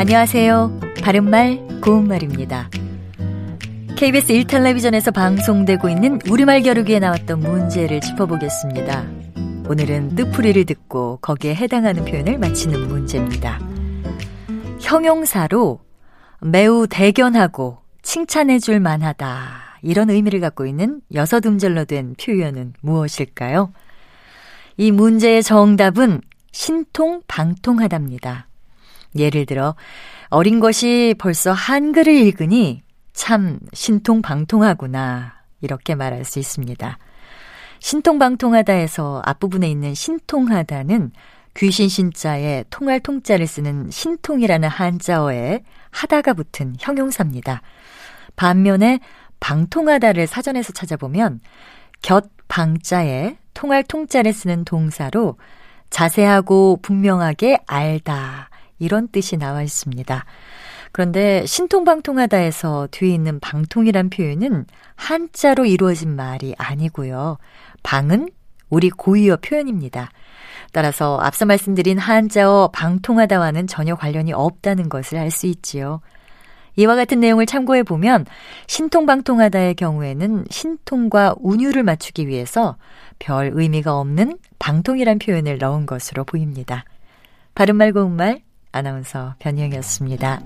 안녕하세요. 바른말, 고운말입니다. KBS 1텔레비전에서 방송되고 있는 우리말 겨루기에 나왔던 문제를 짚어보겠습니다. 오늘은 뜻풀이를 듣고 거기에 해당하는 표현을 맞히는 문제입니다. 형용사로 매우 대견하고 칭찬해줄 만하다. 이런 의미를 갖고 있는 여섯 음절로 된 표현은 무엇일까요? 이 문제의 정답은 신통방통하답니다. 예를 들어, 어린 것이 벌써 한글을 읽으니 참 신통방통하구나. 이렇게 말할 수 있습니다. 신통방통하다에서 앞부분에 있는 신통하다는 귀신 신자에 통할 통자를 쓰는 신통이라는 한자어에 하다가 붙은 형용사입니다. 반면에 방통하다를 사전에서 찾아보면 곁 방자에 통할 통자를 쓰는 동사로 자세하고 분명하게 알다 이런 뜻이 나와 있습니다. 그런데 신통방통하다에서 뒤에 있는 방통이란 표현은 한자로 이루어진 말이 아니고요. 방은 우리 고유어 표현입니다. 따라서 앞서 말씀드린 한자어 방통하다와는 전혀 관련이 없다는 것을 알 수 있지요. 이와 같은 내용을 참고해 보면 신통방통하다의 경우에는 신통과 운율을 맞추기 위해서 별 의미가 없는 방통이란 표현을 넣은 것으로 보입니다. 바른말 고운말 아나운서 변희영이었습니다.